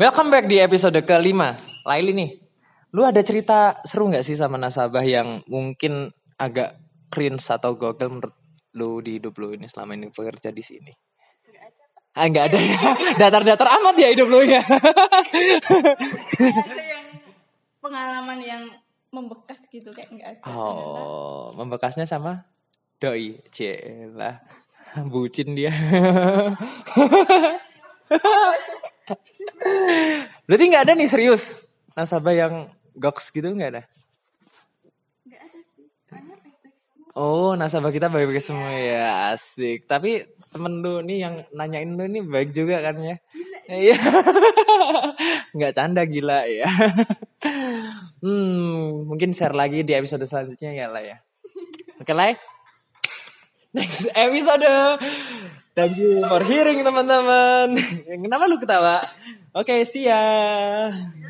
Welcome back di episode kelima. Laili nih, lu ada cerita seru nggak sih sama nasabah yang mungkin agak cringe atau gokil menurut lu di hidup lu ini selama ini bekerja di sini? Ah, nggak ada ya. Datar-datar amat ya hidup lu ya. ada yang pengalaman yang membekas gitu kayak nggak ada Oh, membekasnya sama doi, lah, bucin dia. Berarti nggak ada nih serius nasabah yang goks gitu nggak ada? nggak ada sih soalnya baik-baik semua Oh, nasabah kita baik-baik semua ya, asik. Tapi temen lu nih yang nanyain lu ini baik juga kan ya? Iya. Nggak canda gila ya. hmm, mungkin share lagi di episode selanjutnya ya lah ya. Oke lah. Next episode. Thank you for hearing teman-teman. Kenapa lu ketawa? Oke, see ya.